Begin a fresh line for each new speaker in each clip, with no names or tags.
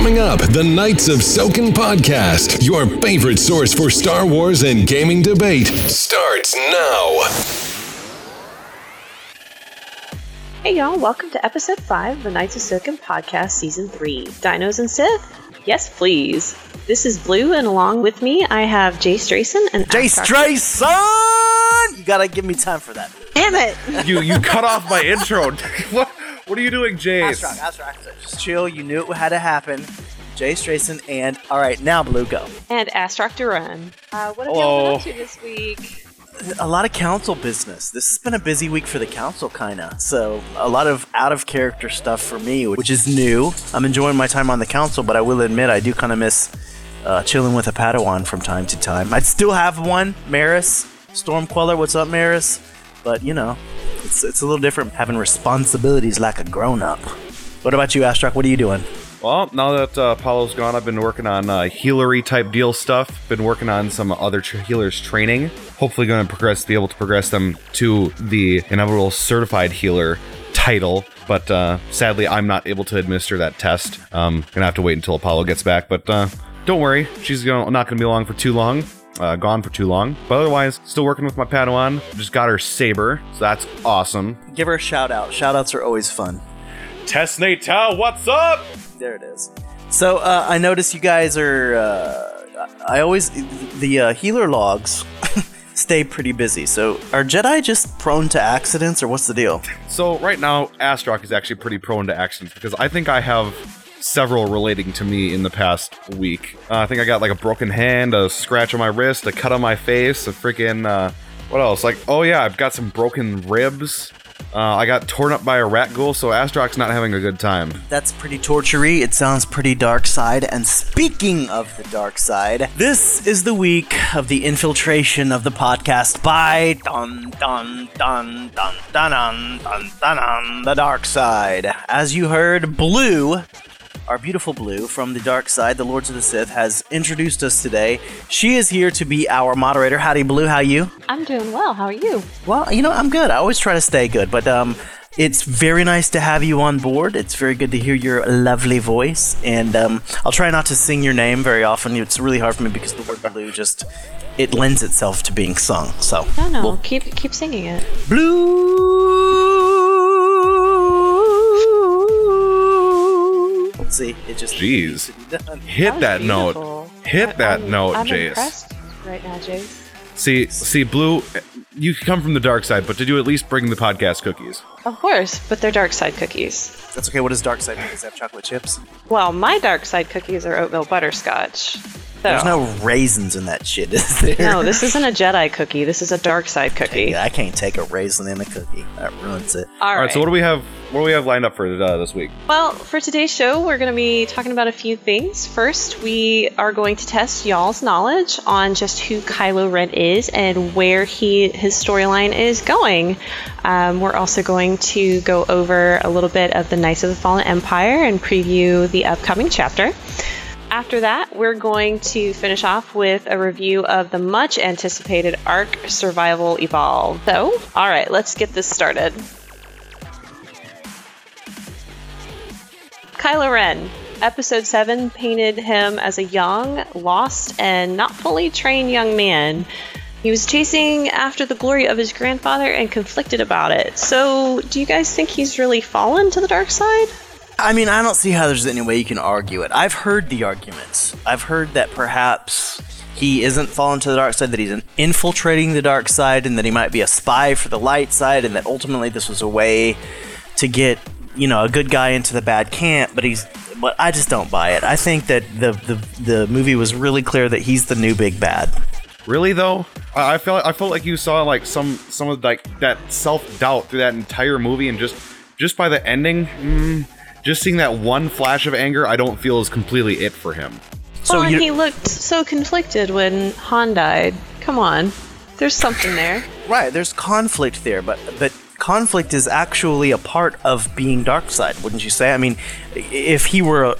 Coming up, the Knights of Soken podcast, your favorite source for Star Wars and gaming debate, starts now.
Hey y'all, welcome to episode 5 of the Knights of Soken podcast, season 3 Dinos and Sith? Yes, please. This is Blue, and along with me, I have Jay Strayson and
Jay
Ashtar-
Strayson! You gotta give me time for that.
Damn it!
You you cut off my intro. what what are you doing, Jace?
Astrak, Astrak, Astrak. Just chill. You knew it had to happen. Jay Strayson and all right, now Blue go.
And Astrak Duran. Uh, what have
Hello.
y'all been up to this week?
A lot of council business. This has been a busy week for the council, kinda. So a lot of out of character stuff for me, which is new. I'm enjoying my time on the council, but I will admit I do kind of miss uh, chilling with a Padawan from time to time. I'd still have one, Maris Stormqueller. What's up, Maris? But you know, it's it's a little different having responsibilities like a grown up. What about you, Astrak? What are you doing?
Well, now that uh, Apollo's gone, I've been working on uh, healery type deal stuff. Been working on some other tr- healers training. Hopefully, going to progress, be able to progress them to the inevitable certified healer title. But uh, sadly, I'm not able to administer that test. Um, gonna have to wait until Apollo gets back. But uh, don't worry, she's gonna, not gonna be along for too long. Uh, gone for too long. But otherwise, still working with my Padawan. Just got her saber, so that's awesome.
Give her a shout out. Shout outs are always fun.
Tess Natal, what's up?
There it is. So uh, I notice you guys are. Uh, I always the uh, healer logs stay pretty busy. So are Jedi just prone to accidents, or what's the deal?
So right now, Astrock is actually pretty prone to accidents because I think I have several relating to me in the past week. Uh, I think I got like a broken hand, a scratch on my wrist, a cut on my face, a freaking uh, what else? Like oh yeah, I've got some broken ribs. Uh, I got torn up by a rat ghoul, so Astrock's not having a good time.
That's pretty tortury. It sounds pretty dark side. And speaking of the dark side, this is the week of the infiltration of the podcast by dun dun dun dun dun dun dun dun dun the dark side. As you heard, Blue, our beautiful Blue from the dark side, the Lords of the Sith, has introduced us today. She is here to be our moderator. Howdy, Blue. How you?
I'm doing well, how are you?
Well, you know, I'm good. I always try to stay good, but um, it's very nice to have you on board. It's very good to hear your lovely voice, and um, I'll try not to sing your name very often. It's really hard for me because the word blue just it lends itself to being sung. So
No, no,
Well,
keep keep singing it.
blue.
Jeez.
needs to be done.
Hit
was
that, note. Hit
I-
that
I'm-
note,
I'm
Jace.
impressed right now, Jace.
See, see, Blue, you come from the dark side, but did you at least bring the podcast cookies?
Of course, but they're dark side cookies.
That's okay. What does dark side mean? Does it have chocolate chips?
Well, my dark side cookies are oatmeal butterscotch. So,
There's no raisins in that shit, is there?
no, this isn't a Jedi cookie. This is a dark side cookie.
Yeah, I can't take a raisin in a cookie. That ruins it.
All
All right, so what do we have? What do we have lined up for uh, this week?
Well, for today's show, we're going to be talking about a few things. First, we are going to test y'all's knowledge on just who Kylo Ren is and where he his storyline is going. Um, we're also going to go over a little bit of the Knights of the Fallen Empire and preview the upcoming chapter. After that, we're going to finish off with a review of the much anticipated ARK Survival Evolve. So, all right, let's get this started. Kylo Ren. Episode 7 painted him as a young, lost, and not fully trained young man. He was chasing after the glory of his grandfather and conflicted about it. So, do you guys think he's really fallen to the dark side?
I mean, I don't see how there's any way you can argue it. I've heard the arguments. I've heard that perhaps he isn't fallen to the dark side, that he's infiltrating the dark side, and that he might be a spy for the light side, and that ultimately this was a way to get, you know, a good guy into the bad camp. But he's, but I just don't buy it. I think that the the, the movie was really clear that he's the new big bad.
Really though, I I felt I felt like you saw like some some of like that self doubt through that entire movie, and just just by the ending, mm, just seeing that one flash of anger, I don't feel is completely it for him.
So
well, and he looked so conflicted when Han died. Come on. There's something there.
Right, there's conflict there, but but conflict is actually a part of being dark side, wouldn't you say? I mean, if he were a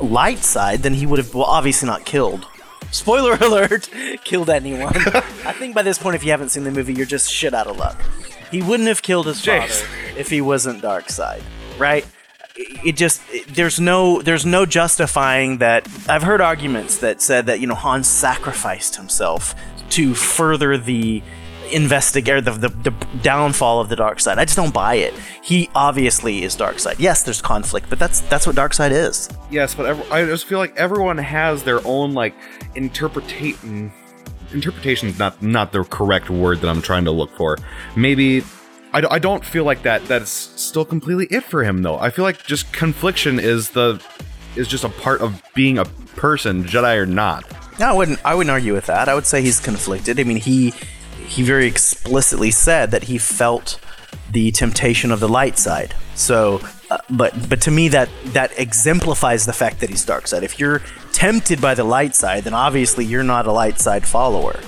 light side, then he would have well obviously not killed. Spoiler alert, killed anyone. I think by this point if you haven't seen the movie, you're just shit out of luck. He wouldn't have killed his
Jace.
father if he wasn't dark side, right? It just it, there's no there's no justifying that. I've heard arguments that said that you know Han sacrificed himself to further the investigate the, the, the downfall of the dark side. I just don't buy it. He obviously is dark side. Yes, there's conflict, but that's that's what dark side is.
Yes, but I just feel like everyone has their own like interpretation. Interpretation is not not the correct word that I'm trying to look for. Maybe I, I don't feel like that. That's still completely it for him though. I feel like just confliction is the is just a part of being a person, Jedi or not.
No, I wouldn't. I wouldn't argue with that. I would say he's conflicted. I mean, he he very explicitly said that he felt the temptation of the light side. So, uh, but but to me, that that exemplifies the fact that he's dark side. If you're tempted by the light side, then obviously you're not a light side follower.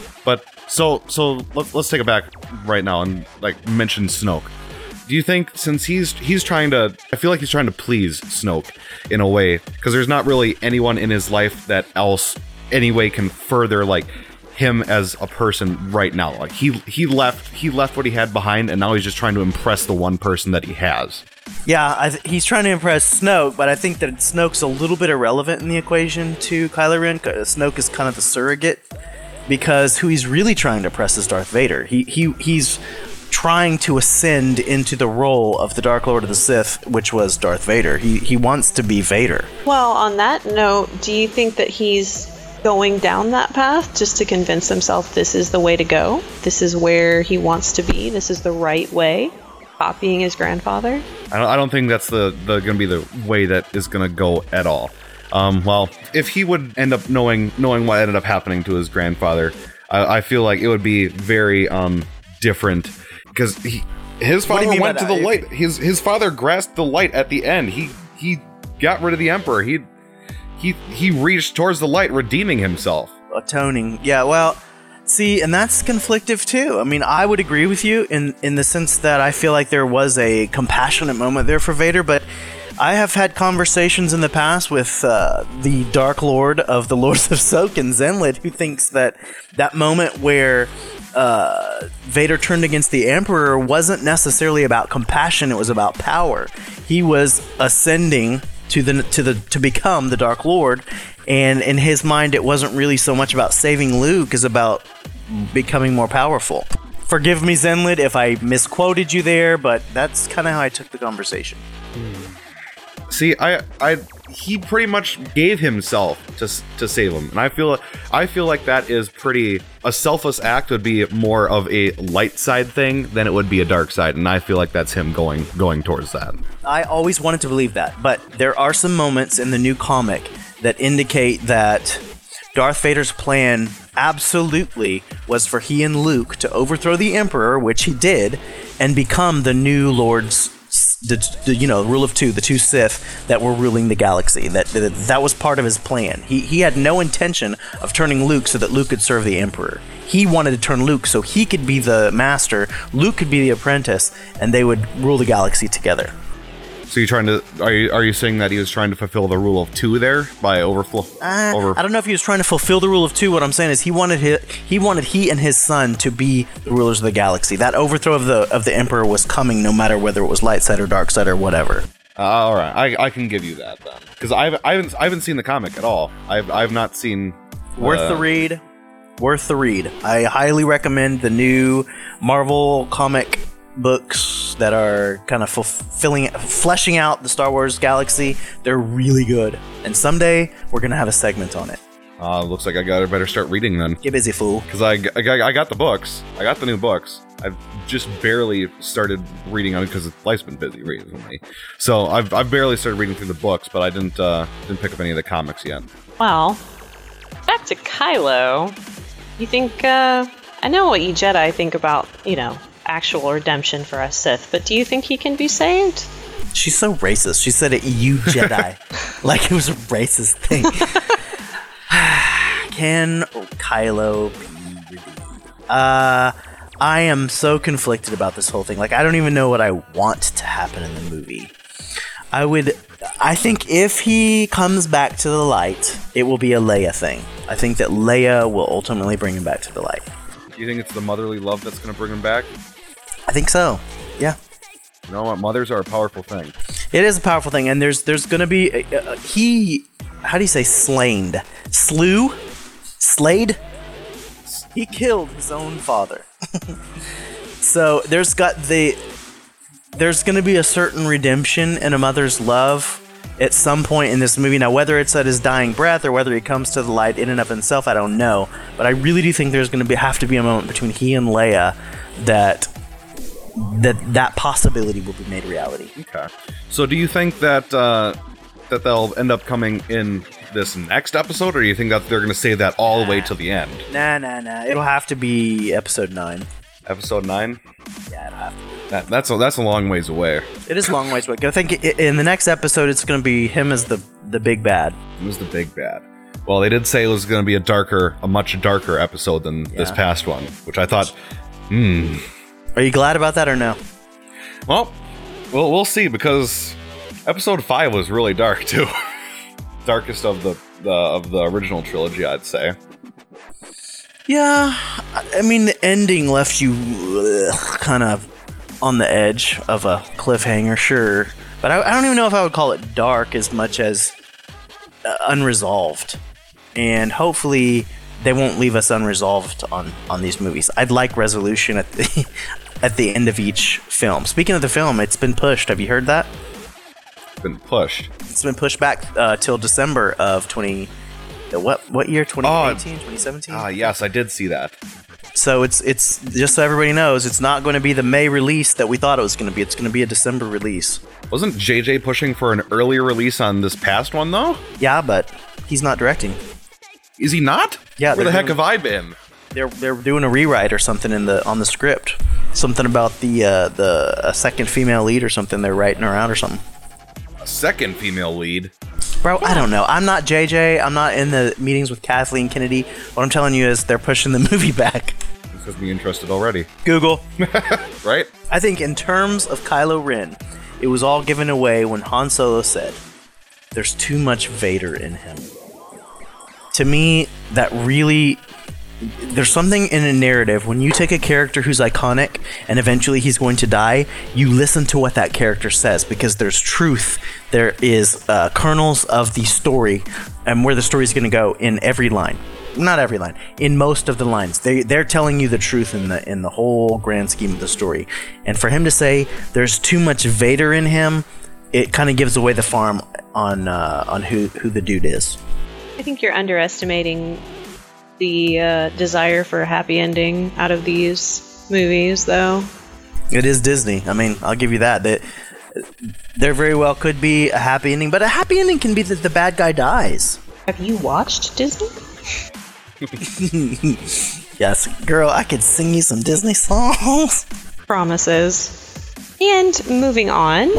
So so let's let's take it back right now and like mention Snoke. Do you think since he's he's trying to I feel like he's trying to please Snoke in a way because there's not really anyone in his life that else anyway can further like him as a person right now. Like he he left he left what he had behind and now he's just trying to impress the one person that he has.
Yeah, th- he's trying to impress Snoke, but I think that Snoke's a little bit irrelevant in the equation to Kylo Ren. Snoke is kind of the surrogate because who he's really trying to press is Darth Vader. He he he's trying to ascend into the role of the Dark Lord of the Sith, which was Darth Vader. He he wants to be Vader.
Well, on that note, do you think that he's going down that path just to convince himself this is the way to go? This is where he wants to be? This is the right way? Copying his grandfather?
I don't, I don't think that's the, the going to be the way that is going to go at all. Um, well, if he would end up knowing knowing what ended up happening to his grandfather, I, I feel like it would be very um, different because he his
What do you
father went to
that?
the light. His his father grasped the light at the end. He he got rid of the emperor. He he he reached towards the light, redeeming himself.
atoning. Yeah, well, see, and that's conflictive too. I mean, I would agree with you in in the sense that I feel like there was a compassionate moment there for Vader, but I have had conversations in the past with uh, the Dark Lord of the Lords of Soken Zenlid, who thinks that that moment where uh, Vader turned against the Emperor wasn't necessarily about compassion; it was about power. He was ascending to the to the to become the Dark Lord, and in his mind, it wasn't really so much about saving Luke as about becoming more powerful. Forgive me, Zenlid, if I misquoted you there, but that's kind of how I took the conversation.
See, I, I, he pretty much gave himself to to save him, and I feel, I feel like that is pretty. A selfless act would be more of a light side thing than it would be a dark side, and I feel like that's him going going towards that.
I always wanted to believe that, but there are some moments in the new comic that indicate that Darth Vader's plan absolutely was for he and Luke to overthrow the Emperor, which he did, and become the new Lords. The, the you know rule of two, the two Sith that were ruling the galaxy. That that, that was part of his plan. He he had no intention of turning Luke so that Luke could serve the Emperor. He wanted to turn Luke so he could be the master, Luke could be the apprentice, and they would rule the galaxy together.
So you're trying to are you are you saying that he was trying to fulfill the rule of two there by overflow?
Uh,
over
I don't know if he was trying to fulfill the rule of two. What I'm saying is he wanted his, he wanted he and his son to be the rulers of the galaxy. That overthrow of the of the emperor was coming, no matter whether it was light side or dark side or whatever.
Uh, all right, I, I can give you that then because I haven't, I haven't I haven't seen the comic at all. I've I've not seen
Worth
uh,
the read. Worth the read. I highly recommend the new Marvel comic books that are kind of fulfilling, fleshing out the Star Wars galaxy. They're really good, and someday we're gonna have a segment on it.
Uh, looks like I got to better start reading then
Get busy, fool.
because I, I got- I got the books. I got the new books. I've just barely started reading on it because life's been busy recently. So I've, I've barely started reading through the books, but I didn't uh, didn't pick up any of the comics yet.
Well, back to Kylo. You think, uh, I know what you Jedi think about, you know, actual redemption for us Sith, but do you think he can be saved?
She's so racist. She said it, you Jedi. like it was a racist thing. Can Kylo be redeemed? Uh, I am so conflicted about this whole thing. Like, I don't even know what I want to happen in the movie. I would. I think if he comes back to the light, it will be a Leia thing. I think that Leia will ultimately bring him back to the light.
Do you think it's the motherly love that's going to bring him back?
I think so. Yeah.
You know what? Mothers are a powerful thing.
It is a powerful thing, and there's there's gonna be uh, uh, he. How do you say slain? Slew, slayed. He killed his own father. so there's got the there's gonna be a certain redemption in a mother's love at some point in this movie. Now, whether it's at his dying breath or whether he comes to the light in and of himself, I don't know. But I really do think there's going to be have to be a moment between he and Leia that that that possibility will be made reality.
Okay. So, do you think that uh, that they'll end up coming in this next episode, or do you think that they're going to save that all the way till the end?
Nah, nah, nah. It'll have to be episode nine.
Episode nine.
Yeah, it'll have to. Be.
That, that's a, that's a long ways away.
It is a long ways away. I think in the next episode, it's going to be him as the the big bad.
It was the big bad. Well, they did say it was going to be a darker, a much darker episode than this past one, which I thought, hmm.
Are you glad about that or no?
Well, well, we'll see because episode five was really dark too. Darkest of the, the of the original trilogy, I'd say.
Yeah, I mean the ending left you kind of on the edge of a cliffhanger, sure, but I, I don't even know if I would call it dark as much as uh, unresolved, and hopefully they won't leave us unresolved on on these movies. I'd like resolution at the at the end of each film. Speaking of the film, it's been pushed. Have you heard that?
It's been pushed.
It's been pushed back uh, till December of twenty. uh, What what year? 2018, 2017?
Ah, yes, I did see that.
So it's it's just so everybody knows, it's not going to be the May release that we thought it was going to be. It's going to be a December release.
Wasn't JJ pushing for an earlier release on this past one though?
Yeah, but he's not directing.
Is he not?
Yeah,
Where the heck
doing-
have I been?
They're they're doing a rewrite or something in the on the script. Something about the uh, the a second female lead or something they're writing around or something.
A second female lead.
Bro, I don't know. I'm not JJ. I'm not in the meetings with Kathleen Kennedy. What I'm telling you is they're pushing the movie back.
This has me interested already.
Google.
Right?
I think in terms of Kylo Ren, it was all given away when Han Solo said, "There's too much Vader in him." To me, that really there's something in a narrative. When you take a character who's iconic and eventually he's going to die you listen to what that character says because there's truth. There is uh, kernels of the story and where the story is going to go in every line. Not every line in most of the lines. They they're telling you the truth in the in the whole grand scheme of the story. And for him to say there's too much vader in him it kind of gives away the farm on uh, on who who the dude is.
I think you're underestimating the uh, desire for a happy ending out of these movies, though.
It is Disney. I mean, I'll give you that. That there very well could be a happy ending, but a happy ending can be that the bad guy dies.
Have you watched Disney?
Yes, girl, I could sing you some Disney songs.
Promises. And moving on.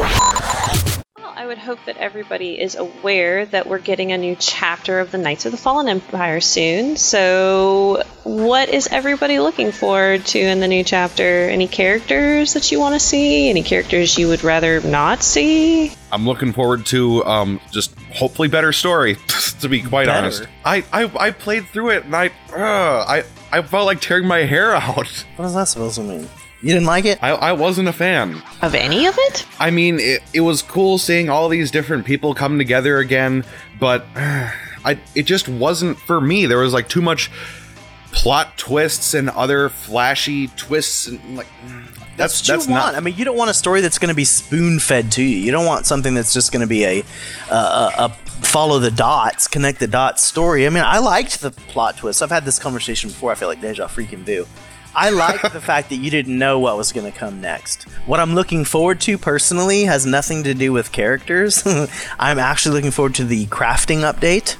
Well, I would hope that everybody is aware that we're getting a new chapter of the Knights of the Fallen Empire soon. So, what is everybody looking forward to in the new chapter? Any characters that you want to see? Any characters you would rather not see?
I'm looking forward to um just hopefully better story. to be quite
Better?
honest, I, I I played through it and I uh, I I felt like tearing my hair out.
What is that supposed to mean? You didn't like it?
I I wasn't a fan.
Of any of it?
I mean, it, it was cool seeing all these different people come together again, but I it just wasn't for me. There was like too much plot twists and other flashy twists and like mm, that's
what
that's
you want.
not
I mean, you don't want a story that's going to be spoon fed to you. You don't want something that's just going to be a, a, a, a follow the dots, connect the dots story. I mean, I liked the plot twists. I've had this conversation before. I feel like deja freaking vu. I like the fact that you didn't know what was going to come next. What I'm looking forward to personally has nothing to do with characters. I'm actually looking forward to the crafting update.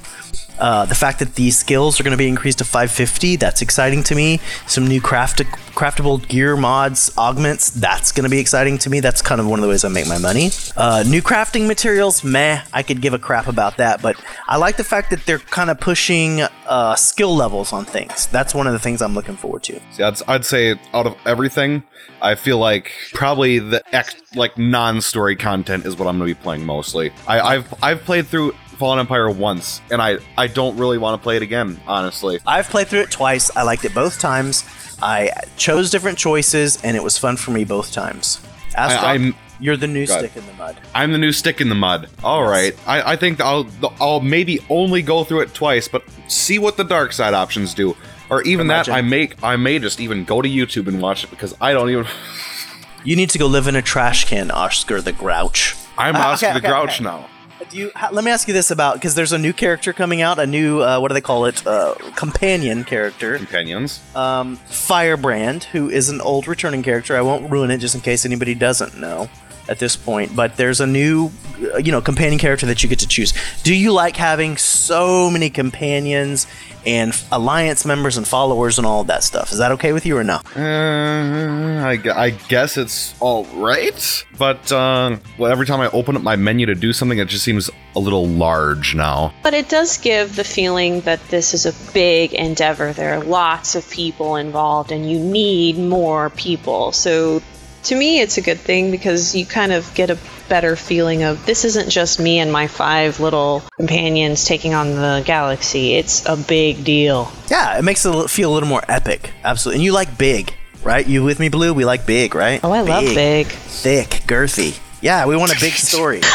Uh, the fact that these skills are going to be increased to 550, that's exciting to me. Some new craft- craftable gear mods, augments, that's going to be exciting to me. That's kind of one of the ways I make my money. Uh, new crafting materials, meh, I could give a crap about that, but I like the fact that they're kind of pushing uh, skill levels on things. That's one of the things I'm looking forward to.
See, I'd, I'd say out of everything, I feel like probably the ex, like non-story content is what I'm going to be playing mostly. I, I've I've played through Fallen Empire once, and I I don't really want to play it again, honestly.
I've played through it twice. I liked it both times. I chose different choices, and it was fun for me both times. Ask
I, I'm
You're the new
God.
stick in the mud.
I'm the new stick in the mud. All right, I, I think I'll I'll maybe only go through it twice, but see what the dark side options do, or even
Imagine.
that I make I may just even go to YouTube and watch it because I don't even.
You need to go live in a trash can, Oscar the Grouch.
I'm
Uh,
Oscar
okay,
the
okay,
Grouch
okay.
now.
Do you, ha- let me ask you this about because there's a new character coming out, a new uh, what do they call it? Uh, companion character,
Companions.
um, Firebrand, who is an old returning character. I won't ruin it just in case anybody doesn't know at this point. But there's a new, uh, you know, companion character that you get to choose. Do you like having so many companions and alliance members and followers and all of that stuff? Is that okay with you or no?
Uh, I, I guess it's all right, but uh, well, every time I open up my menu to do something, it just seems a little large now.
But it does give the feeling that this is a big endeavor. There are lots of people involved, and you need more people. So, to me, it's a good thing because you kind of get a better feeling of this isn't just me and my five little companions taking on the galaxy. It's a big deal.
Yeah, it makes it feel a little more epic. Absolutely. And you like big, right? You with me, Blue? We like big, right?
Oh, I love big.
thick, girthy. Yeah, we want a big story.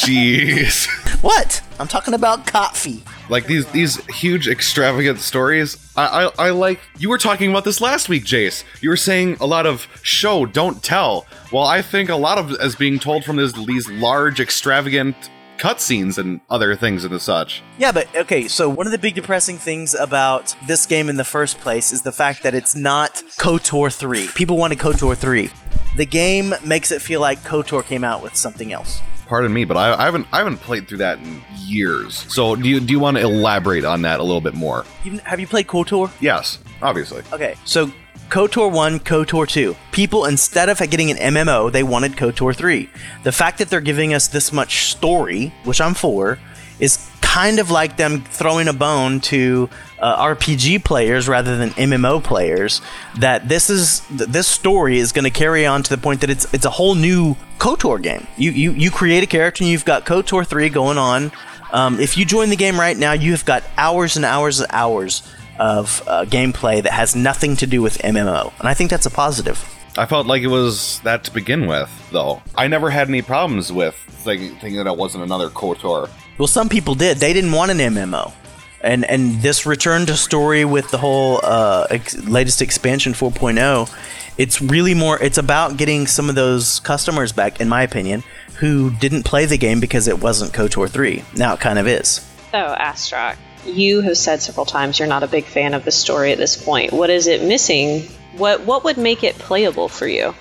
Jeez.
what? I'm talking about coffee.
Like these these huge extravagant stories I, I i like you were talking about this last week jace you were saying a lot of show don't tell well i think a lot of is being told from this, these large extravagant cutscenes and other things and such
Yeah, but okay, so one of the big depressing things about this game in the first place is the fact that it's not KOTOR 3. People wanted KOTOR 3. The game makes it feel like KOTOR came out with something else.
Pardon me but I, I haven't i haven't played through that in years so do you do you want to elaborate on that a little bit more
Even, have you played KOTOR?
yes obviously
Okay, so KOTOR 1, KOTOR 2. People, instead of getting an MMO, they wanted KOTOR 3. The fact that they're giving us this much story, which I'm for, is kind of like them throwing a bone to uh, RPG players rather than MMO players. That this is th- this story is going to carry on to the point that it's it's a whole new KOTOR game. You you you create a character and you've got KOTOR 3 going on. Um, if you join the game right now, you have got hours and hours and hours of uh, gameplay that has nothing to do with MMO, and I think that's a positive.
I felt like it was that to begin with, though. I never had any problems with thinking, thinking that it wasn't another KOTOR.
Well, some people did. They didn't want an MMO, and and this return to story with the whole uh, ex- latest expansion 4.0, it's really more. It's about getting some of those customers back, in my opinion, who didn't play the game because it wasn't KOTOR 3. Now it kind of is.
So, Astrak, you have said several times you're not a big fan of the story at this point. What is it missing? What what would make it playable for you,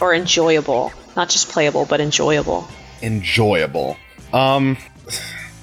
or enjoyable? Not just playable, but enjoyable.
enjoyable. Um,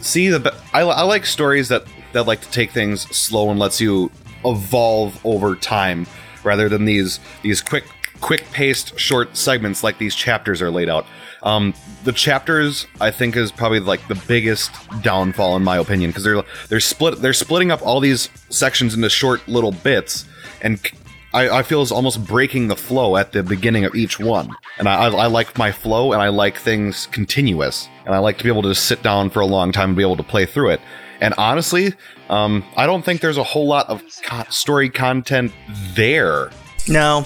see the I, I like stories that that like to take things slow and lets you evolve over time, rather than these these quick quick paced short segments like these chapters are laid out. Um, the chapters I think is probably like the biggest downfall in my opinion because they're they're split they're splitting up all these sections into short little bits and c- I, I feel is almost breaking the flow at the beginning of each one. And I, I, I like my flow and I like things continuous. And I like to be able to just sit down for a long time and be able to play through it. And honestly, um, I don't think there's a whole lot of co- story content there.
No,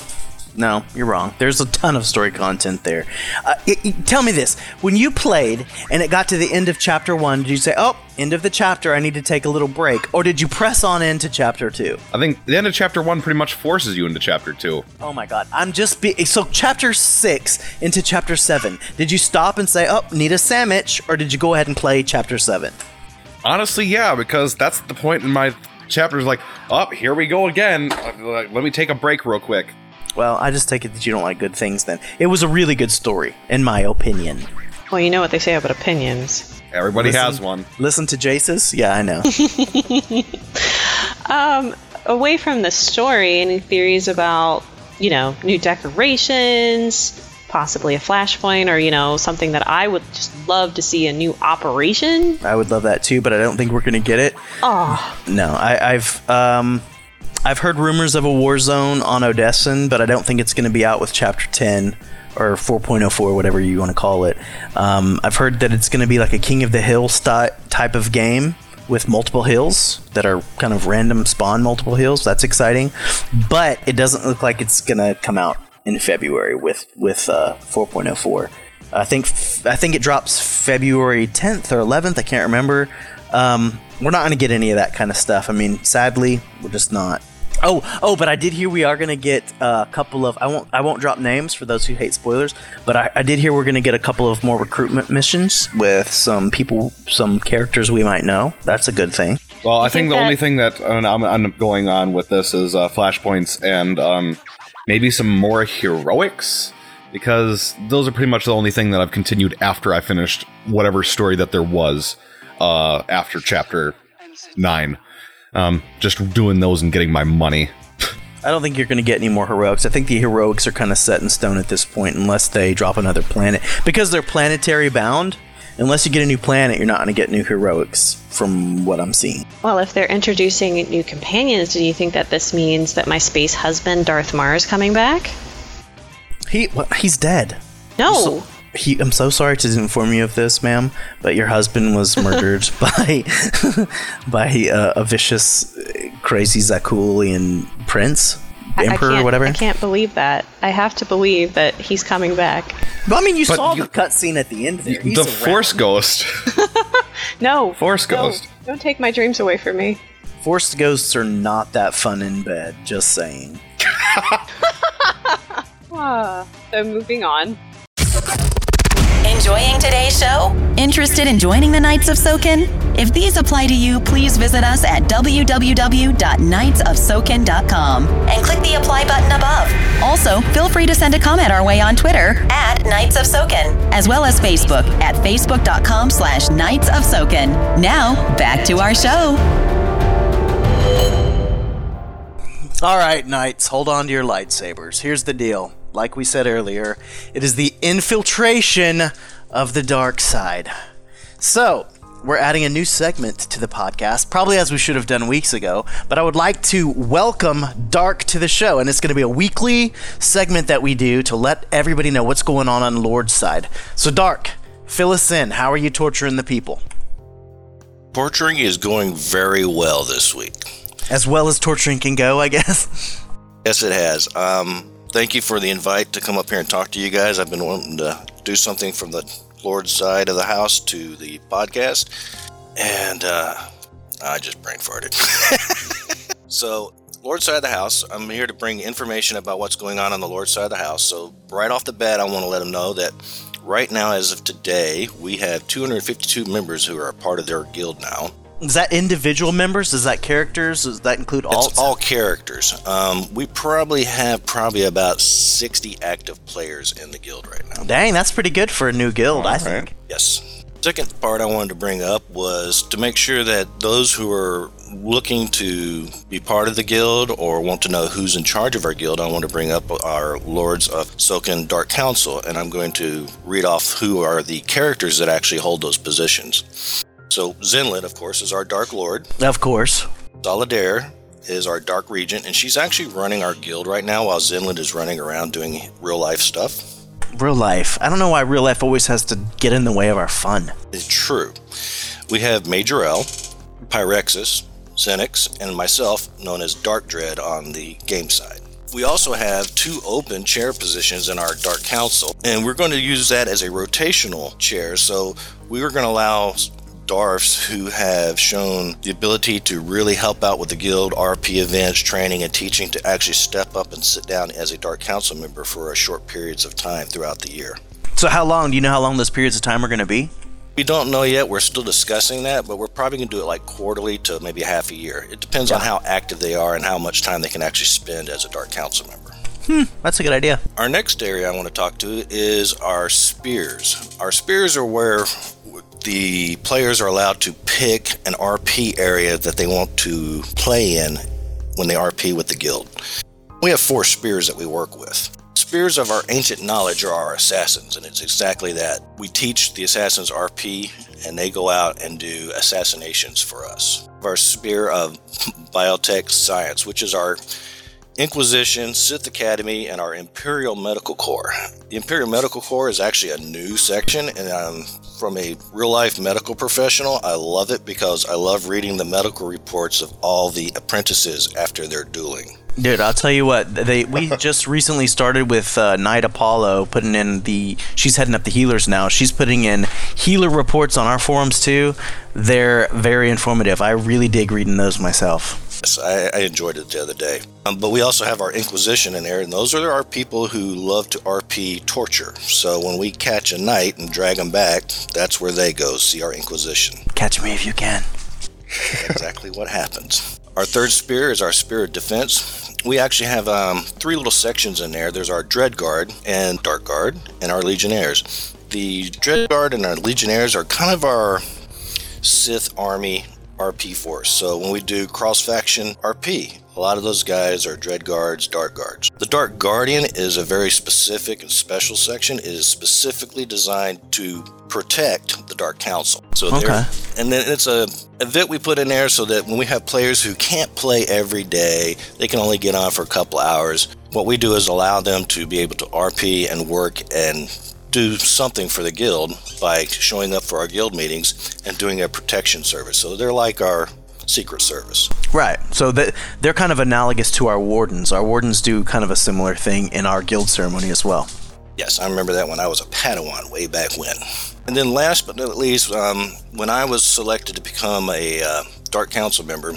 no, you're wrong. There's a ton of story content there. Uh, it- it- tell me this: when you played and it got to the end of chapter one, did you say, "Oh, end of the chapter. I need to take a little break," or did you press on into chapter two?
I think the end of chapter one pretty much forces you into chapter two.
Oh my God! I'm just be- so chapter six into chapter seven. Did you stop and say, "Oh, need a sandwich," or did you go ahead and play chapter seven?
Honestly, yeah, because that's the point in my chapters. Like, oh, here we go again. Let me take a break real quick.
Well, I just take it that you don't like good things. Then it was a really good story, in my opinion.
Well, you know what they say about opinions.
Everybody
Listen-
has one.
Listen to Jace's. Yeah, I know.
Um, away from the story, any theories about you know new decorations, possibly a flashpoint, or you know something that I would just love to see a new operation?
I would love that too, but I don't think we're gonna get it.
Oh,
No, I, I've um, I've heard rumors of a war zone on Odessen, but I don't think it's going to be out with Chapter 10 or 4.04, whatever you want to call it. Um, I've heard that it's going to be like a King of the Hill type of game with multiple hills that are kind of random spawn multiple hills. That's exciting, but it doesn't look like it's going to come out in February with with uh, 4.04. I think I think it drops February 10th or 11th. I can't remember. Um, we're not going to get any of that kind of stuff. I mean, sadly, we're just not. Oh, oh, but I did hear we are going to get a couple of. I won't. I won't drop names for those who hate spoilers. But I, I did hear we're going to get a couple of more recruitment missions with some people, some characters we might know. That's a good thing.
Well, I
think
think, the
that-
only thing that uh, I'm, I'm going on with this is uh, flashpoints and um, maybe some more heroics because those are pretty much the only thing that I've continued after I finished whatever story that there was uh, after chapter nine. Um, just doing those and getting my money.
I don't think you're going to get any more heroics. I think the heroics are kind of set in stone at this point, unless they drop another planet because they're planetary bound. Unless you get a new planet, you're not going to get new heroics, from what I'm seeing.
Well, if they're introducing new companions, do you think that this means that my space husband Darth Marr is coming back?
He, well, he's dead.
No.
He, I'm so sorry to inform you of this, ma'am, but your husband was murdered by by uh, a vicious, uh, crazy Zakuulan prince,
I- I
emperor, or whatever.
I can't believe that. I have to believe that he's coming back.
But I mean, you
But
saw
you-
the cutscene at the end there. He's
the
around.
Force Ghost.
No.
Force
no,
Ghost.
Don't take my dreams away from me.
Forced ghosts are not that fun in bed. Just saying.
Ah, so moving on.
Enjoying today's show? Interested in joining the Knights of Soken? If these apply to you, please visit us at www.knightsofsoken.com and click the apply button above. Also, feel free to send a comment our way on Twitter at Knights of Soken, as well as Facebook at facebook.com slash Knights of. Now, back to our show.
All right, knights, hold on to your lightsabers. Here's the deal. Like we said earlier, it is the infiltration of the dark side. So, we're adding a new segment to the podcast, probably as we should have done weeks ago, but I would like to welcome Dark to the show, and it's going to be a weekly segment that we do to let everybody know what's going on on Lord's side. So, Dark, fill us in. How are you torturing the people?
Torturing is going very well this week.
As well as torturing can go, I guess.
Yes, it has. Um, thank you for the invite to come up here and talk to you guys. I've been wanting to do something from the Lord's side of the house to the podcast, and uh, I just brain farted. so, Lord's side of the house, I'm here to bring information about what's going on on the Lord's side of the house. So, right off the bat, I want to let them know that right now, as of today, we have 252 members who are a part of their guild now.
Is that individual members? Is that characters? Does that include all?
It's all characters. Um, we probably have probably about 60 active players in the guild right now.
Dang, that's pretty good for a new guild, I
All
think.
Yes. Second part I wanted to bring up was to make sure that those who are looking to be part of the guild or want to know who's in charge of our guild, I want to bring up our Lords of Soken Dark Council, and I'm going to read off who are the characters that actually hold those positions. So Zenlit, of course, is our Dark Lord.
Of course.
Solidaire is our Dark Regent, and she's actually running our guild right now while Zenlit is running around doing real life stuff.
Real life. I don't know why real life always has to get in the way of our fun.
It's true. We have Major L, Pyrexis, Xenix, and myself, known as Dark Dread on the game side. We also have two open chair positions in our Dark Council, and we're going to use that as a rotational chair. So we are going to allow Darfs who have shown the ability to really help out with the guild, RP events, training, and teaching to actually step up and sit down as a Dark Council member for a short periods of time throughout the year.
So how long? Do you know how long those periods of time are going to be?
We don't know yet. We're still discussing that, but we're probably going to do it like quarterly to maybe half a year. It depends on how active they are and how much time they can actually spend as a Dark Council member.
Hmm, that's a good idea.
Our next area I want to talk to is our spears. Our spears are where the players are allowed to pick an RP area that they want to play in when they RP with the guild. We have four spears that we work with. Spears of our ancient knowledge are our assassins, and it's exactly that. We teach the assassins RP, and they go out and do assassinations for us. Our spear of biotech science, which is our Inquisition, Sith Academy, and our Imperial Medical Corps. The Imperial Medical Corps is actually a new section, and um, from a real life medical professional, I love it because I love reading the medical reports of all the apprentices after their dueling.
Dude, I'll tell you what. They we just recently started with uh, Knight Apollo putting in the. She's heading up the healers now. She's putting in healer reports on our forums too. They're very informative. I really dig reading those myself.
Yes, I, I enjoyed it the other day. Um, but we also have our Inquisition in there, and those are our people who love to RP torture. So when we catch a knight and drag them back, that's where they go. See our Inquisition.
Catch me if you can.
exactly what happens. Our third spear is our spear of defense. We actually have um, three little sections in there. There's our Dread Guard and Dark Guard, and our Legionnaires. The Dread Guard and our Legionnaires are kind of our Sith army RP force. So when we do cross faction RP, a lot of those guys are Dread Guards, Dark Guards. The Dark Guardian is a very specific and special section. It is specifically designed to protect the Dark Council. So
Okay.
there, and then it's a event we put in there so that when we have players who can't play every day, they can only get on for a couple hours. What we do is allow them to be able to RP and work and do something for the guild by showing up for our guild meetings and doing a protection service. So they're like our secret service.
Right. So that they're kind of analogous to our wardens. Our wardens do kind of a similar thing in our guild ceremony as well.
Yes, I remember that when I was a Padawan way back when. And then last but not least, um, when I was selected to become a uh, Dark Council member,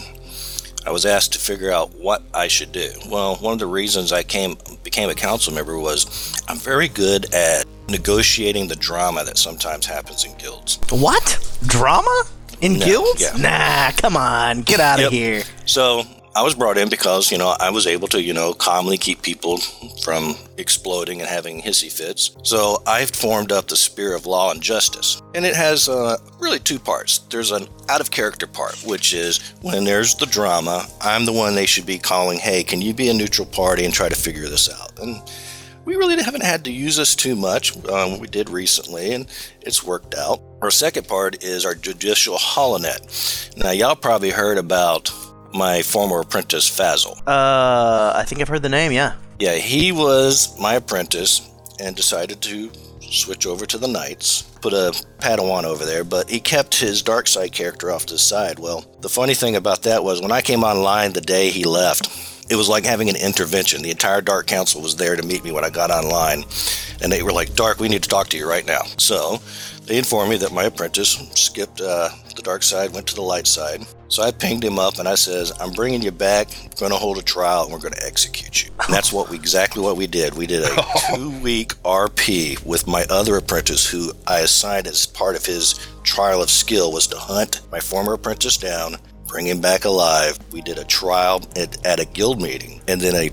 I was asked to figure out what I should do. Well, one of the reasons I came became a council member was I'm very good at negotiating the drama that sometimes happens in guilds.
What? Drama in
No,
guilds?
yeah.
Nah, come on, get out of
Yep.
here.
So I was brought in because, you know, I was able to, you know, calmly keep people from exploding and having hissy fits. So I formed up the Spear of Law and Justice. And it has uh, really two parts. There's an out of character part, which is when there's the drama, I'm the one they should be calling, hey, can you be a neutral party and try to figure this out? And we really haven't had to use this too much. Um, we did recently, and it's worked out. Our second part is our judicial holonet. Now, y'all probably heard about my former apprentice Fazil.
Uh, I think I've heard the name. Yeah.
Yeah, he was my apprentice and decided to switch over to the Knights, put a Padawan over there, but he kept his dark side character off to the side. Well, the funny thing about that was when I came online the day he left, it was like having an intervention. The entire Dark Council was there to meet me when I got online, and they were like, Dark, we need to talk to you right now. So they informed me that my apprentice skipped uh, the dark side, went to the light side. So I pinged him up and I says, I'm bringing you back, We're going to hold a trial, and we're going to execute you. And that's what we, exactly what we did. We did a two week RP with my other apprentice, who I assigned as part of his trial of skill was to hunt my former apprentice down, bring him back alive. We did a trial at, at a guild meeting, and then a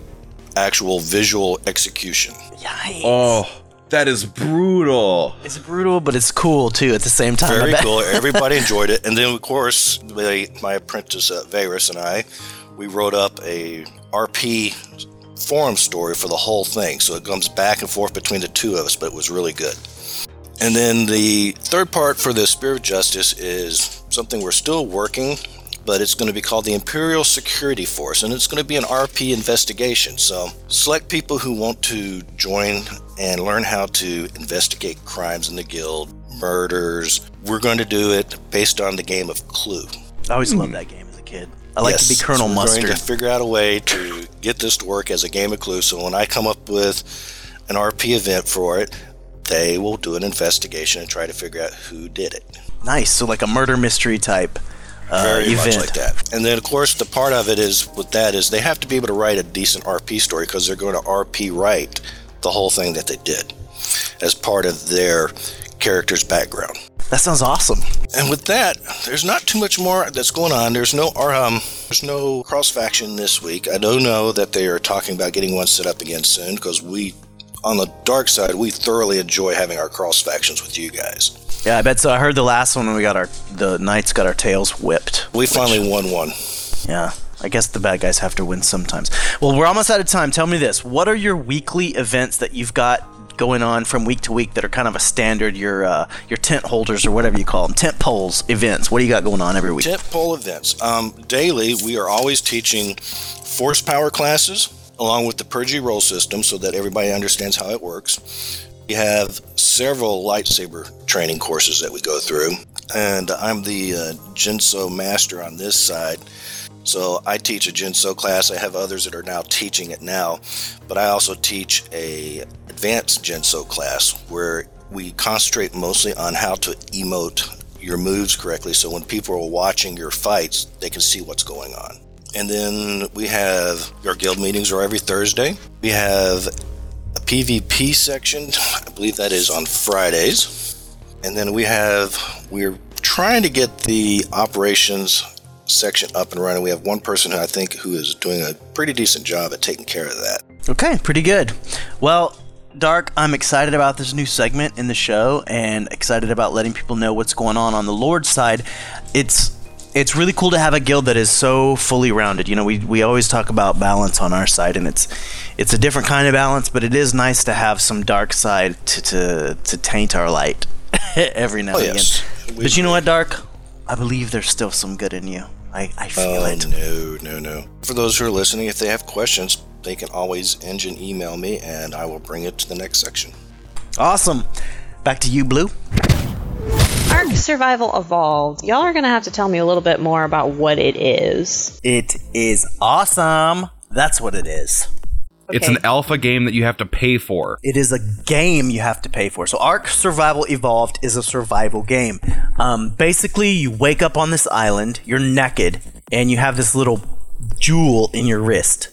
actual visual execution.
Yikes.
Oh, that is brutal.
It's brutal, but it's cool too at the same time.
Very cool. Everybody enjoyed it. And then, of course, my, my apprentice uh, Varus and I, we wrote up a RP forum story for the whole thing. So it comes back and forth between the two of us, but it was really good. And then the third part for the Spear of Justice is something we're still working, but it's going to be called the Imperial Security Force, and it's going to be an RP investigation. So select people who want to join and learn how to investigate crimes in the guild, murders. We're going to do it based on the game of Clue.
I always loved hmm. that game as a kid. I like to be Colonel
so we're
Mustard.
Going to figure out a way to get this to work as a game of Clue. So when I come up with an RP event for it, they will do an investigation and try to figure out who did it.
Nice. So like a murder mystery type
Very
event.
much like that. And then, of course, the part of it is with that is they have to be able to write a decent RP story because they're going to RP write the whole thing that they did as part of their character's background.
That sounds awesome.
And with that, there's not too much more that's going on. There's no um, there's no cross faction this week. I do know that they are talking about getting one set up again soon because we, on the dark side, we thoroughly enjoy having our cross factions with you guys.
Yeah, I bet so. I heard the last one when we got our the knights got our tails whipped.
We finally won one.
Yeah. I guess the bad guys have to win sometimes. Well, we're almost out of time. Tell me this. What are your weekly events that you've got going on from week to week that are kind of a standard your uh, your tent holders or whatever you call them, tent poles events? What do you got going on every week?
Tent pole events. Um, daily, we are always teaching force power classes along with the Purgy roll system so that everybody understands how it works. We have several lightsaber training courses that we go through, and I'm the uh, master on this side. So I teach a Djem So class. I have others that are now teaching it now, but I also teach a advanced Djem So class where we concentrate mostly on how to emote your moves correctly. So when people are watching your fights, they can see what's going on. And then we have our guild meetings are every Thursday. We have a PvP section. I believe that is on Fridays. And then we have we're trying to get the operations section up and running. We have one person who I think who is doing a pretty decent job at taking care of that.
Okay, pretty good. Well, Dark, I'm excited about this new segment in the show and excited about letting people know what's going on on the Lord side. It's it's really cool to have a guild that is so fully rounded. You know, we, we always talk about balance on our side, and it's it's a different kind of balance, but it is nice to have some dark side to to, to taint our light every now
Oh,
and
yes.
again.
We
But you know what, Dark? I believe there's still some good in you. I, I feel
Oh,
it.
no, no, no. For those who are listening, if they have questions, they can always engine email me and I will bring it to the next section.
Awesome. Back to you, Blue.
Ark Survival Evolved. Y'all are going to have to tell me a little bit more about what it is.
It is awesome. That's what it is.
It's an alpha game that you have to pay for.
It is a game you have to pay for. So Ark Survival Evolved is a survival game. Um, basically, you wake up on this island, you're naked, and you have this little jewel in your wrist.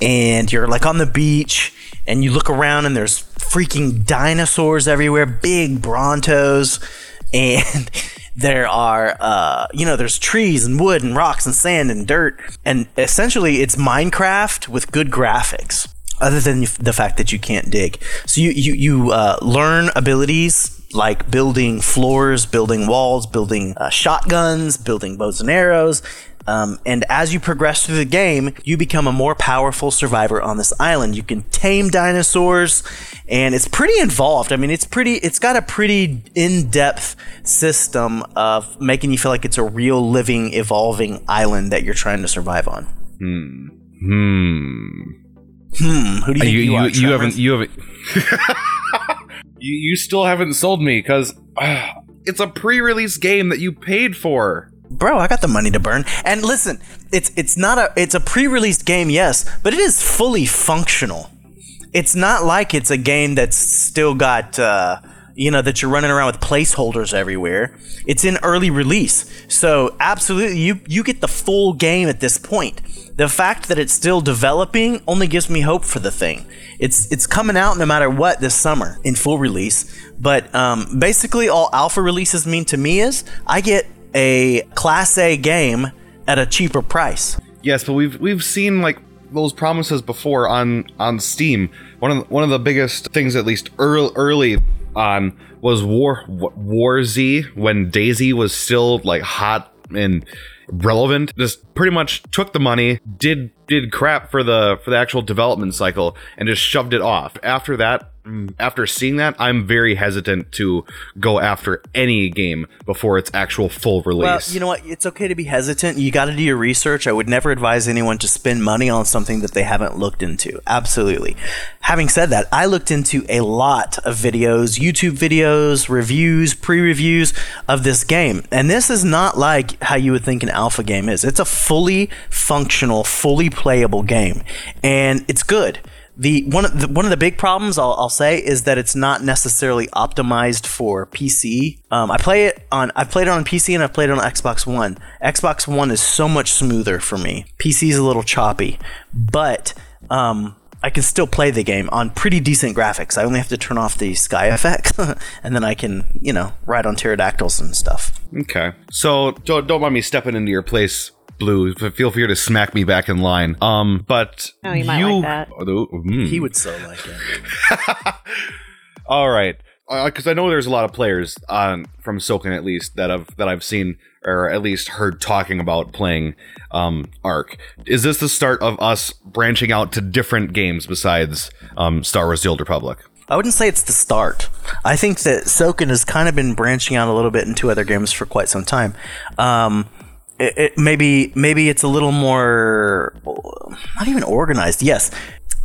And you're like on the beach, and you look around, and there's freaking dinosaurs everywhere, big brontos, and there are uh, you know there's trees and wood and rocks and sand and dirt and essentially it's minecraft with good graphics other than the fact that you can't dig so you you, you uh, learn abilities like building floors building walls building uh, shotguns building bows and arrows um, and as you progress through the game, you become a more powerful survivor on this island. You can tame dinosaurs, and it's pretty involved. I mean, it's pretty. It's got a pretty in-depth system of making you feel like it's a real, living, evolving island that you're trying to survive on.
Hmm.
Hmm. Who do you think
you
you,
you,
are?
you haven't you haven't you, you still haven't sold me because it's a pre-release game that you paid for.
bro i got the money to burn and listen it's it's not a it's a pre-released game yes but it is fully functional it's not like it's a game that's still got uh you know that you're running around with placeholders everywhere. It's in early release. So absolutely you you get the full game at this point. The fact that it's still developing only gives me hope for the thing. It's it's coming out no matter what this summer in full release but um, basically all alpha releases mean to me is i get a class a game at a cheaper price.
Yes, but we've we've seen like those promises before on on Steam. One of the, one of the biggest things, at least early early on, was War War Z when DayZ was still like hot and relevant. Just pretty much took the money, did did crap for the for the actual development cycle, and just shoved it off. After that. After seeing that, I'm very hesitant to go after any game before its actual full release.
Well, you know what? It's okay to be hesitant. You got to do your research. I would never advise anyone to spend money on something that they haven't looked into. Absolutely. Having said that, I looked into a lot of videos, YouTube videos, reviews, pre reviews of this game. And this is not like how you would think an alpha game is. It's a fully functional, fully playable game. And it's good the one of the, one of the big problems I'll, I'll say is that it's not necessarily optimized for PC. Um, I play it on I've played it on PC and I've played it on Xbox One. Xbox One is so much smoother for me. PC is a little choppy, but um, I can still play the game on pretty decent graphics. I only have to turn off the sky effect, and then I can you know ride on pterodactyls and stuff.
Okay. So don't don't mind me stepping into your place, Blue. Feel free to smack me back in line. Um, but
Oh, you might like that.
Mm.
He would so like it.
All right. Because I know there's a lot of players on from Soken at least that I've that I've seen or at least heard talking about playing um, Ark. Is this the start of us branching out to different games besides um, Star Wars: The Old Republic?
I wouldn't say it's the start. I think that Soken has kind of been branching out a little bit into other games for quite some time. Um, it, it, maybe maybe it's a little more not even organized. Yes,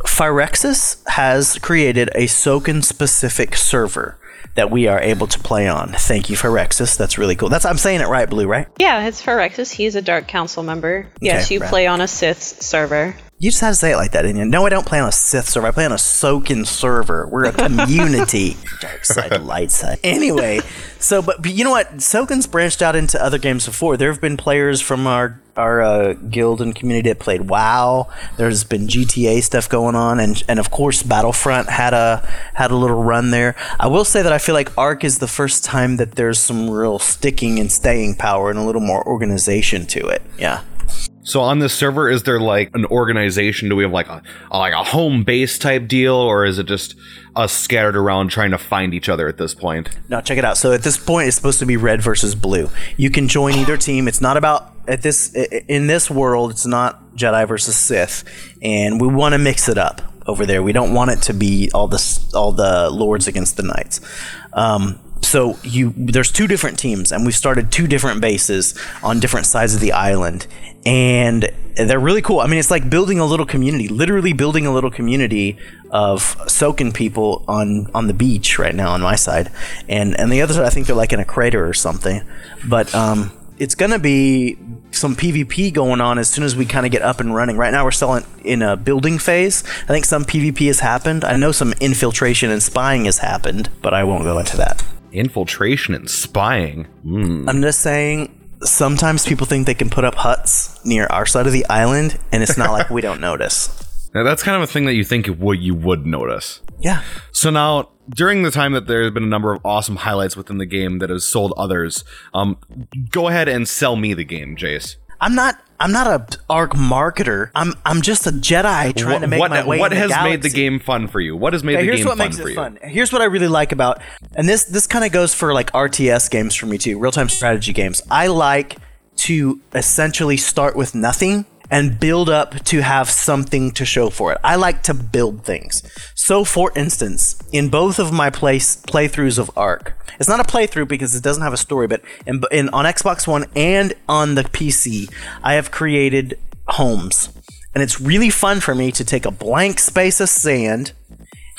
Phyrexis has created a Soken specific server. that we are able to play on. Thank you, Phyrexis. That's really cool. That's I'm saying it right, Blue, right?
Yeah, it's Phyrexis. He's a Dark Council member. Yes, you
right.
play on a Sith server.
You just had to say it like that, didn't you? No, I don't play on a Sith server. I play on a Soken server. We're a community. Dark side, light side. Anyway, so but, but you know what? Soken's branched out into other games before. There have been players from our our uh, guild and community that played WoW. There's been GTA stuff going on, and and of course Battlefront had a had a little run there. I will say that I feel like Ark is the first time that there's some real sticking and staying power and a little more organization to it. Yeah.
So on this server, is there like an organization? Do we have like a, like a home base type deal, or is it just us scattered around trying to find each other at this point?
No, check it out. So at this point, it's supposed to be red versus blue. You can join either team. It's not about at this in this world. It's not Jedi versus Sith, and we want to mix it up over there. We don't want it to be all the all the lords against the knights. Um, so you there's two different teams, and we've started two different bases on different sides of the island, and they're really cool. I mean, it's like building a little community, literally building a little community of Soken people on on the beach right now on my side, and and the other side I think they're like in a crater or something, but um, it's gonna be some PvP going on as soon as we kind of get up and running. Right now we're still in, in a building phase. I think some PvP has happened. I know some infiltration and spying has happened, but I won't go into that.
Infiltration and spying. Hmm.
I'm just saying. Sometimes people think they can put up huts near our side of the island, and it's not like we don't notice.
Now, that's kind of a thing that you think you would you would notice.
Yeah.
So now, during the time that there have been a number of awesome highlights within the game that has sold others, um, go ahead and sell me the game, Jace.
I'm not. I'm not a Ark marketer. I'm. I'm just a Jedi trying
what
to make
what,
my way.
what
in
has
the
made the game fun for you? What has made
Okay,
the
here's
game
what
fun
makes
for
it
you?
fun. Here's what I really like about, and this this kind of goes for like RTS games for me too, real time strategy games. I like to essentially start with nothing and build up to have something to show for it. I like to build things. So, for instance, in both of my playthroughs of Ark, it's not a playthrough because it doesn't have a story, but in, in on Xbox One and on the PC, I have created homes. And it's really fun for me to take a blank space of sand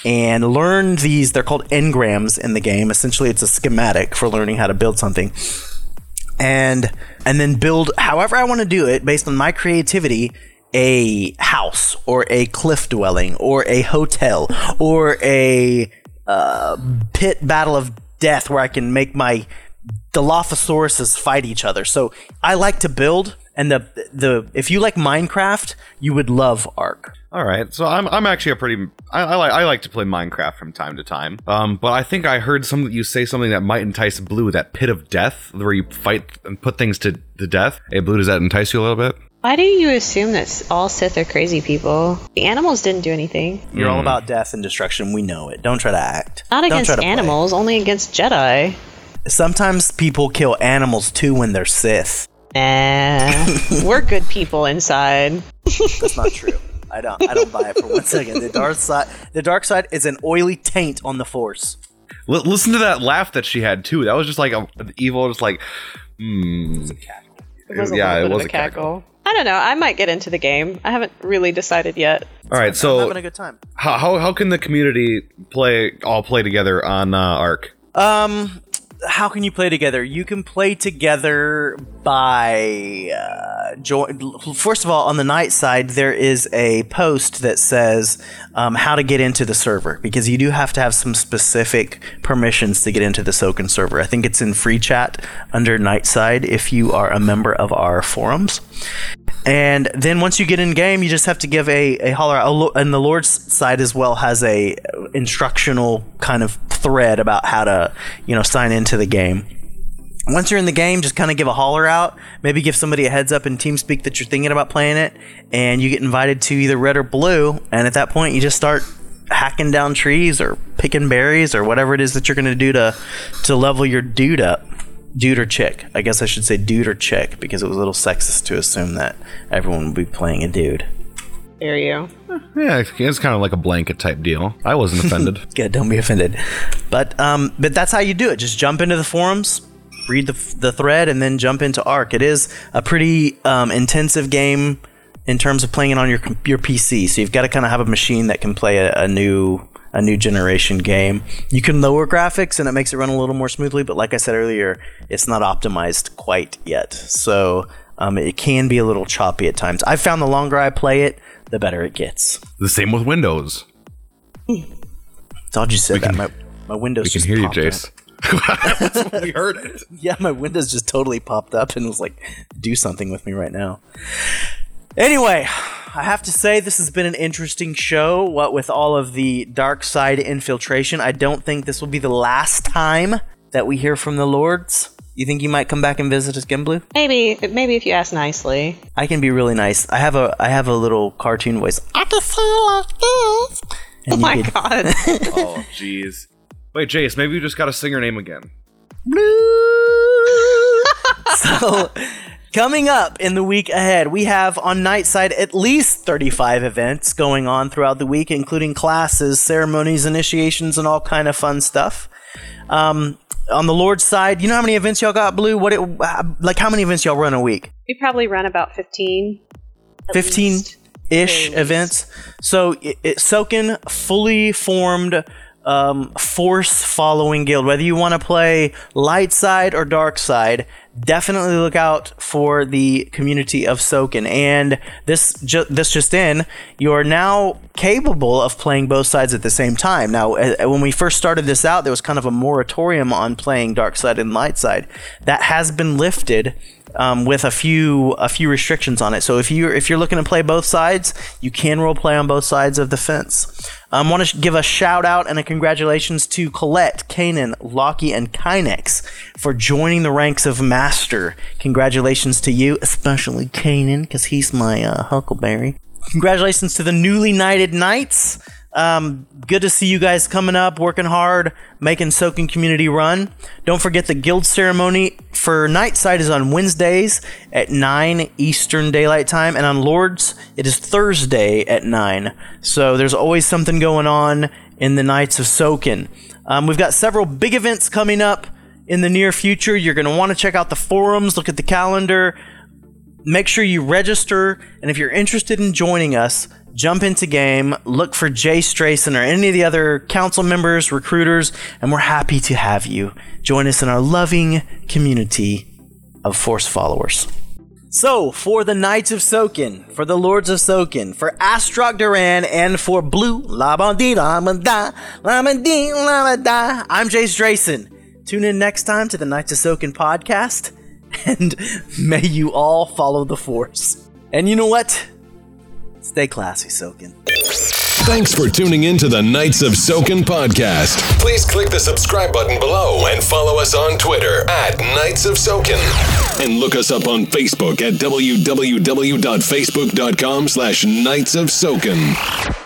and learn these. They're called engrams in the game. Essentially, it's a schematic for learning how to build something, and and then build however I want to do it based on my creativity. A house or a cliff dwelling or a hotel or a uh, pit battle of death where I can make my Dilophosauruses fight each other. So I like to build, and the the if you like Minecraft, you would love Ark.
All right, so I'm I'm actually a pretty I, I like I like to play Minecraft from time to time. Um, but I think I heard some you say something that might entice Blue, that pit of death where you fight and put things to the death. Hey, Blue, does that entice you a little bit?
Why do you assume that all Sith are crazy people? The animals didn't do anything.
You're all about death and destruction. We know it. Don't try to act.
Not
Don't
against
try to play.
animals, only against Jedi.
Sometimes people kill animals too when they're Sith.
Nah, we're good people inside.
That's not true. I don't. I don't buy it for one second. The dark side. The dark side is an oily taint on the Force.
L- listen to that laugh that she had too. That was just like a, an evil, just like, hmm.
It was a
yeah,
little
it
bit
was
of
a
a cackle. I don't know. I might get into the game. I haven't really decided yet.
All right,
I'm
so
having a good time.
how, how how can the community play all play together on uh, Ark?
Um, how can you play together? You can play together by uh, join. First of all, on the Knight side, there is a post that says um, how to get into the server because you do have to have some specific permissions to get into the Soken server. I think it's in free chat under Knight side if you are a member of our forums. And then once you get in game, you just have to give a, a holler. And the Lord's side as well has a instructional kind of thread about how to, you know, sign into the game. Once you're in the game, just kind of give a holler out. Maybe give somebody a heads up in TeamSpeak that you're thinking about playing it, and you get invited to either red or blue. And at that point, you just start hacking down trees or picking berries or whatever it is that you're going to do to to level your dude up dude or chick. I guess I should say dude or chick because it was a little sexist to assume that everyone would be playing a dude.
There you.
Yeah, it's- it's kind of like a blanket type deal. I wasn't offended.
Good, don't be offended. But um, but that's how you do it. Just jump into the forums, read the the thread, and then jump into Ark. It is a pretty um, intensive game in terms of playing it on your your PC. So you've got to kind of have a machine that can play a, a new a new generation game. You can lower graphics and it makes it run a little more smoothly, but like I said earlier, it's not optimized quite yet. So um, it can be a little choppy at times. I found the longer I play it, the better it gets.
The same with Windows.
Thought you said that. My, my Windows
We can hear you. Jace. we heard it.
Yeah, my Windows just totally popped up and was like, do something with me right now. Anyway, I have to say this has been an interesting show. What with all of the dark side infiltration, I don't think this will be the last time that we hear from the lords. You think you might come back and visit us again, Blue?
Maybe, maybe if you ask nicely.
I can be really nice. I have a I have a little cartoon voice. I can feel like this.
Oh
And you
my
could-
god.
Oh, jeez. Wait, Jace, maybe you just got to sing your name again. Blue.
so coming up in the week ahead we have on nightside at least 35 events going on throughout the week including classes ceremonies initiations and all kind of fun stuff um, on the lord's side you know how many events y'all got blue what it like how many events y'all run a week
we probably run about
fifteen.
Fifteen
ish events. So it, it Soken fully formed um, force following guild. Whether you want to play light side or dark side, definitely look out for the community of Soken. And this ju- this just in, you are now capable of playing both sides at the same time. Now, uh, when we first started this out, there was kind of a moratorium on playing dark side and light side. That has been lifted um, with a few a few restrictions on it. So if you if you're looking to play both sides, you can role play on both sides of the fence. I um, want to give a shout out and a congratulations to Colette, Kanan, Lockie, and Kynex for joining the ranks of Master. Congratulations to you, especially Kanan, because he's my uh, Huckleberry. Congratulations to the newly knighted knights. Um, good to see you guys coming up, working hard, making Soken Community run. Don't forget the guild ceremony for Nightside is on Wednesdays at 9 Eastern Daylight Time, and on Lords, it is Thursday at 9. So there's always something going on in the Knights of Soken. Um, we've got several big events coming up in the near future. You're going to want to check out the forums, look at the calendar, make sure you register, and if you're interested in joining us, jump into game, look for Jay Strayson or any of the other council members, recruiters, and we're happy to have you join us in our loving community of Force followers. So, for the Knights of Soken, for the Lords of Soken, for Astrok Duran, and for Blue Labadi Lamada, Lamadi Lamada, I'm Jay Strayson. Tune in next time to the Knights of Soken podcast, and may you all follow the Force. And you know what? Stay classy, Soken.
Thanks for tuning in to the Knights of Soken podcast. Please click the subscribe button below and follow us on Twitter at Knights of Soken. And look us up on Facebook at www.facebook.com slash Knights of Soken.